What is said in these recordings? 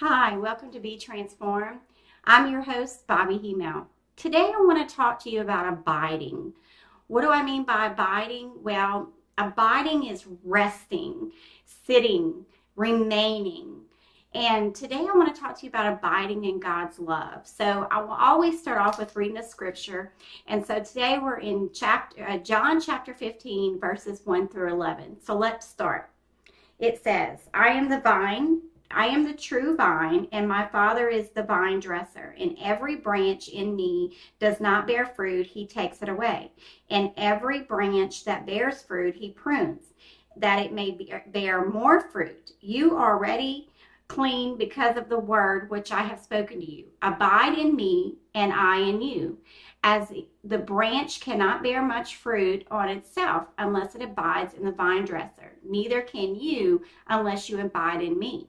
Hi, welcome to Be Transformed. I'm your host, Bobbie Himel. Today I want to talk to you about abiding. What do I mean by abiding? Well, abiding is resting, sitting, remaining. And today I want to talk to you about abiding in God's love. So I will always start off with reading the scripture. And so today we're in chapter uh, John chapter 15 verses 1 through 11. So let's start. It says, "I am the vine, I am the true vine, and my Father is the vine dresser. And every branch in me does not bear fruit, he takes it away. And every branch that bears fruit, he prunes, that it may bear more fruit. You are already clean because of the word which I have spoken to you. Abide in me, and I in you. As the branch cannot bear much fruit on itself unless it abides in the vine dresser, neither can you unless you abide in me.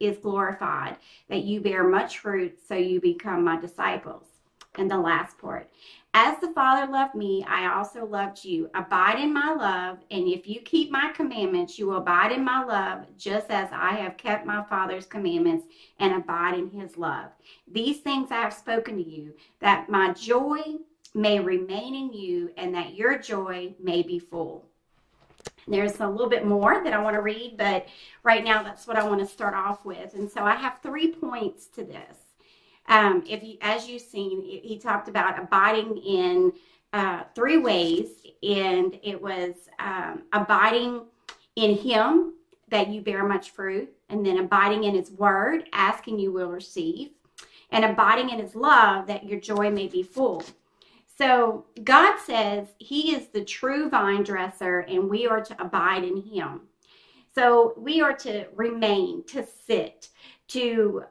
is glorified, that you bear much fruit, so you become my disciples. And the last part. As the Father loved me, I also loved you. Abide in my love, and if you keep my commandments, you will abide in my love, just as I have kept my Father's commandments and abide in his love. These things I have spoken to you, that my joy may remain in you, and that your joy may be full. There's a little bit more that I want to read, but right now that's what I want to start off with. And so I have three points to this. Um, if you, as you've seen, he talked about abiding in uh, three ways, and it was um, abiding in Him that you bear much fruit, and then abiding in His Word, asking you will receive, and abiding in His love that your joy may be full. So God says He is the true vine dresser, and we are to abide in Him. So we are to remain, to sit, to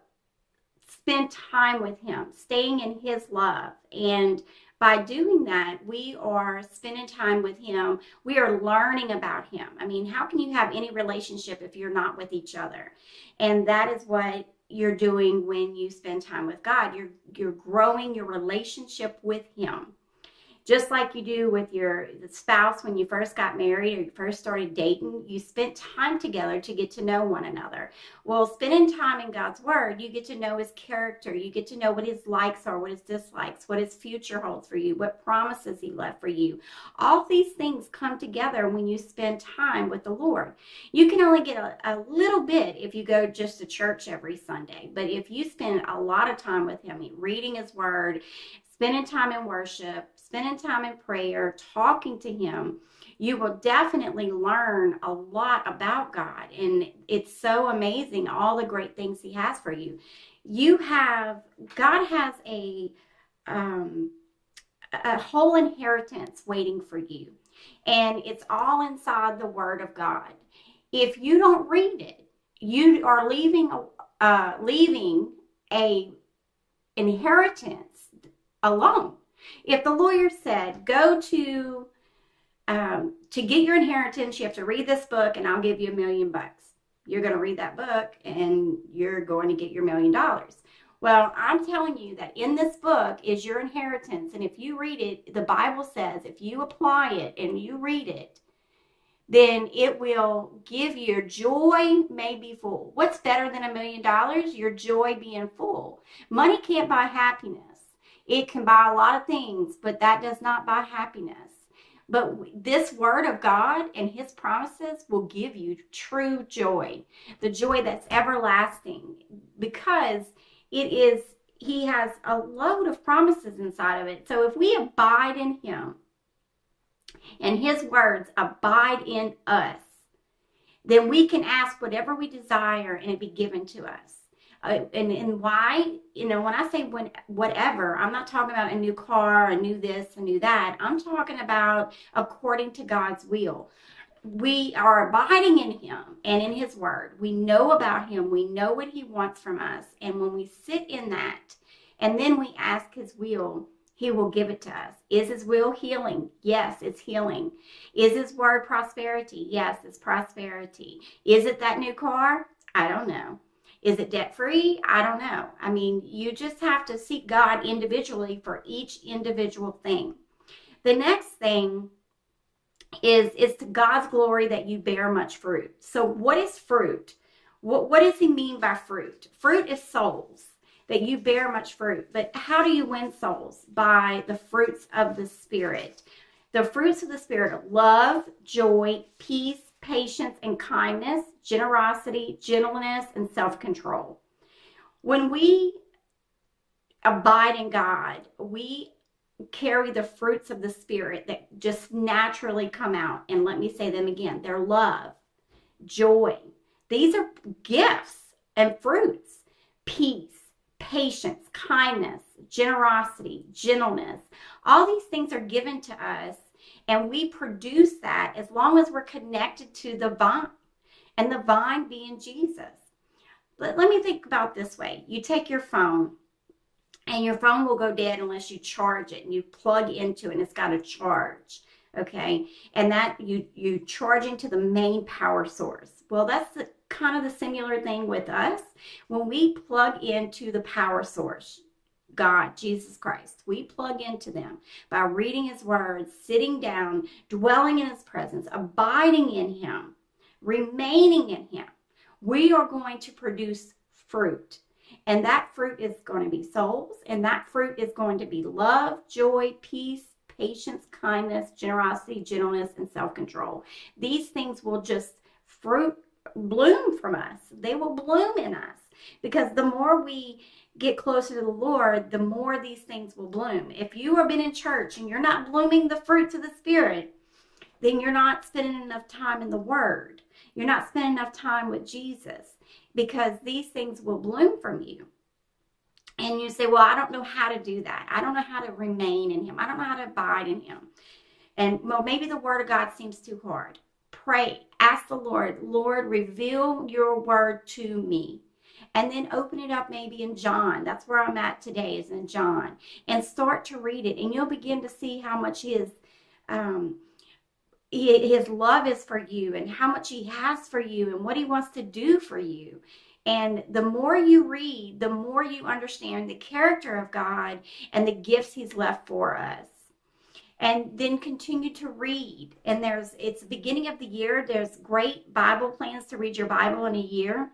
spend time with Him, staying in His love. And by doing that, we are spending time with Him. We are learning about Him. I mean, how can you have any relationship if you're not with each other? And that is what you're doing when you spend time with God. You're you're growing your relationship with him just like you do with your spouse when you first got married or you first started dating, you spent time together to get to know one another. Well, spending time in God's Word, you get to know His character. You get to know what His likes are, what His dislikes, what His future holds for you, what promises He left for you. All these things come together when you spend time with the Lord. You can only get a, a little bit if you go just to church every Sunday, but if you spend a lot of time with Him, reading His Word, spending time in worship, spending time in prayer, talking to Him, you will definitely learn a lot about God. And it's so amazing all the great things He has for you. You have, God has a, um, a whole inheritance waiting for you. And it's all inside the Word of God. If you don't read it, you are leaving, uh, leaving a inheritance alone. If the lawyer said, go to, um, to get your inheritance, you have to read this book and I'll give you a million bucks. You're going to read that book and you're going to get your million dollars. Well, I'm telling you that in this book is your inheritance. And if you read it, the Bible says if you apply it and you read it, then it will give your joy may be full. What's better than a million dollars? Your joy being full. Money can't buy happiness. It can buy a lot of things, but that does not buy happiness. But this word of God and his promises will give you true joy, the joy that's everlasting, because it is, he has a load of promises inside of it. So if we abide in him and his words abide in us, then we can ask whatever we desire and it be given to us. Uh, and and why you know when i say when whatever i'm not talking about a new car a new this a new that i'm talking about according to god's will we are abiding in him and in his word we know about him we know what he wants from us and when we sit in that And then we ask His will, He will give it to us. Is His will healing? Yes, it's healing. Is His word prosperity? Yes, it's prosperity. Is it that new car? I don't know. Is it debt free? I don't know. I mean, you just have to seek God individually for each individual thing. The next thing is it's to God's glory that you bear much fruit. So, what is fruit? What, what does he mean by fruit? Fruit is souls, that you bear much fruit. But how do you win souls? By the fruits of the Spirit. The fruits of the Spirit love, joy, peace, patience, and kindness, generosity, gentleness, and self control. When we abide in God, we carry the fruits of the Spirit that just naturally come out. And let me say them again they're love, joy. These are gifts and fruits, peace, patience, kindness, generosity, gentleness. All these things are given to us, and we produce that as long as we're connected to the vine, and the vine being Jesus. But let me think about this way. You take your phone and your phone will go dead unless you charge it and you plug into it and it's got a charge okay? And that you you charge into the main power source. Well that's the kind of the similar thing with us. When we plug into the power source God, Jesus Christ. We plug into them by reading His Word, sitting down, dwelling in His presence, abiding in Him, remaining in Him. We are going to produce fruit. And that fruit is going to be souls, and that fruit is going to be love, joy, peace, patience, kindness, generosity, gentleness, and self control. These things will just fruit bloom from us. They will bloom in us because the more we get closer to the Lord, the more these things will bloom. If you have been in church and you're not blooming the fruits of the Spirit, then you're not spending enough time in the Word. You're not spending enough time with Jesus because these things will bloom from you. And you say, Well, I don't know how to do that. I don't know how to remain in Him. I don't know how to abide in Him. And well, maybe the Word of God seems too hard. Pray, ask the Lord, Lord, reveal your Word to me. And then open it up maybe in John. That's where I'm at today, is in John. And start to read it. And you'll begin to see how much His. Um, his love is for you and how much he has for you and what he wants to do for you. And the more you read, the more you understand the character of God and the gifts he's left for us. And then continue to read. And there's it's the beginning of the year. There's great Bible plans to read your Bible in a year.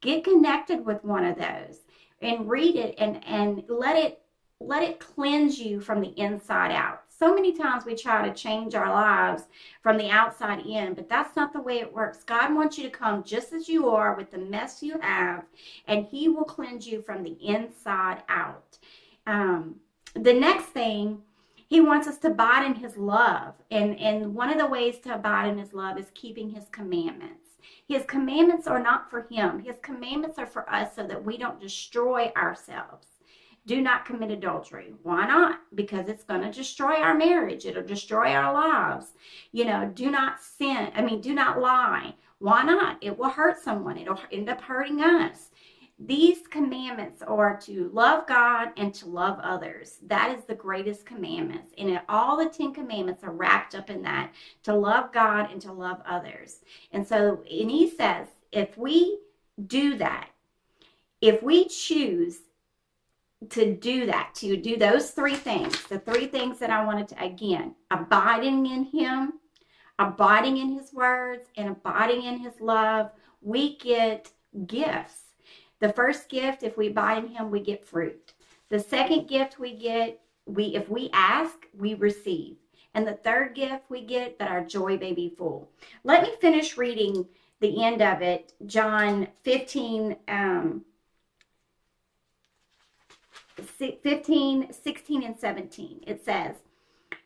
Get connected with one of those and read it and and let it let it cleanse you from the inside out so many times we try to change our lives from the outside in, but that's not the way it works. God wants you to come just as you are with the mess you have, and He will cleanse you from the inside out. Um, the next thing, He wants us to abide in His love. And, and one of the ways to abide in His love is keeping His commandments. His commandments are not for Him, His commandments are for us so that we don't destroy ourselves do not commit adultery. Why not? Because it's going to destroy our marriage. It'll destroy our lives. You know, do not sin. I mean, do not lie. Why not? It will hurt someone. It'll end up hurting us. These commandments are to love God and to love others. That is the greatest commandments. And all the 10 commandments are wrapped up in that to love God and to love others. And so, and he says, if we do that, if we choose to do that, to do those three things, the three things that I wanted to, again, abiding in Him, abiding in His words, and abiding in His love, we get gifts. The first gift, if we buy in Him, we get fruit. The second gift we get, we if we ask, we receive. And the third gift we get that our joy may be full. Let me finish reading the end of it, John 15, um, 15, 16, and 17. It says,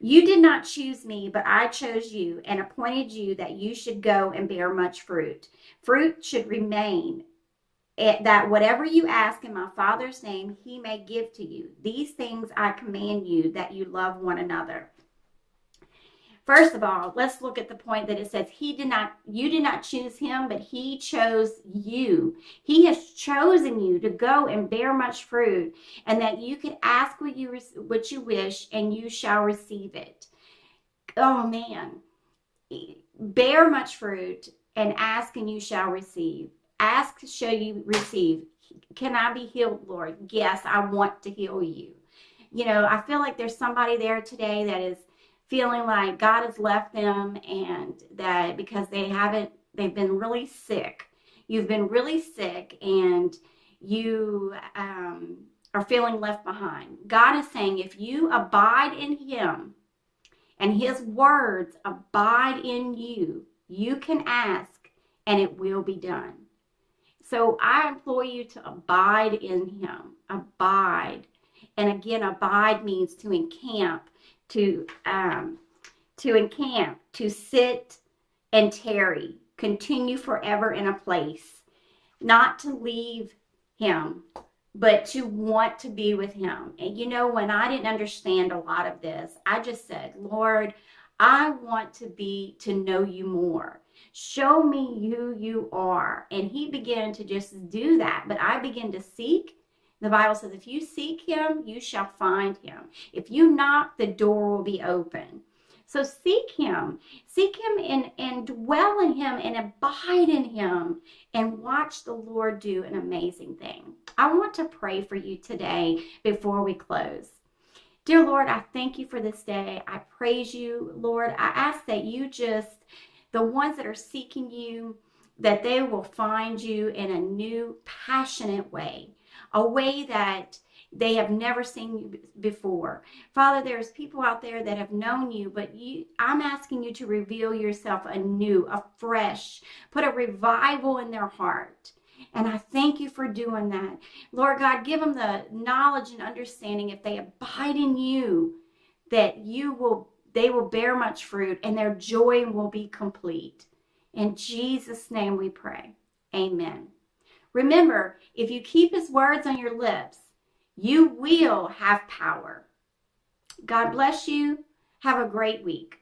You did not choose me, but I chose you and appointed you that you should go and bear much fruit. Fruit should remain, Eh, that whatever you ask in my Father's name, he may give to you. These things I command you, that you love one another. First of all, let's look at the point that it says he did not you did not choose him, but he chose you. He has chosen you to go and bear much fruit and that you can ask what you what you wish and you shall receive it. Oh man. Bear much fruit and ask and you shall receive. Ask shall you receive. Can I be healed, Lord? Yes, I want to heal you. You know, I feel like there's somebody there today that is feeling like God has left them and that because they haven't, they've been really sick. You've been really sick and you um, are feeling left behind. God is saying if you abide in Him and His words abide in you, you can ask and it will be done. So I implore you to abide in Him. Abide. And again, abide means to encamp to um, to encamp, to sit and tarry, continue forever in a place, not to leave him, but to want to be with him. And you know, when I didn't understand a lot of this, I just said, Lord, I want to be to know you more. Show me who you are. And he began to just do that. But I began to seek the Bible says, if you seek him, you shall find him. If you knock, the door will be open. So seek him. Seek him and, and dwell in him and abide in him and watch the Lord do an amazing thing. I want to pray for you today before we close. Dear Lord, I thank you for this day. I praise you, Lord. I ask that you just, the ones that are seeking you, that they will find you in a new, passionate way a way that they have never seen you before. Father, there's people out there that have known you, but you I'm asking you to reveal yourself anew, afresh. Put a revival in their heart. And I thank you for doing that. Lord God, give them the knowledge and understanding if they abide in you that you will they will bear much fruit and their joy will be complete. In Jesus name we pray. Amen. Remember, if you keep his words on your lips, you will have power. God bless you. Have a great week.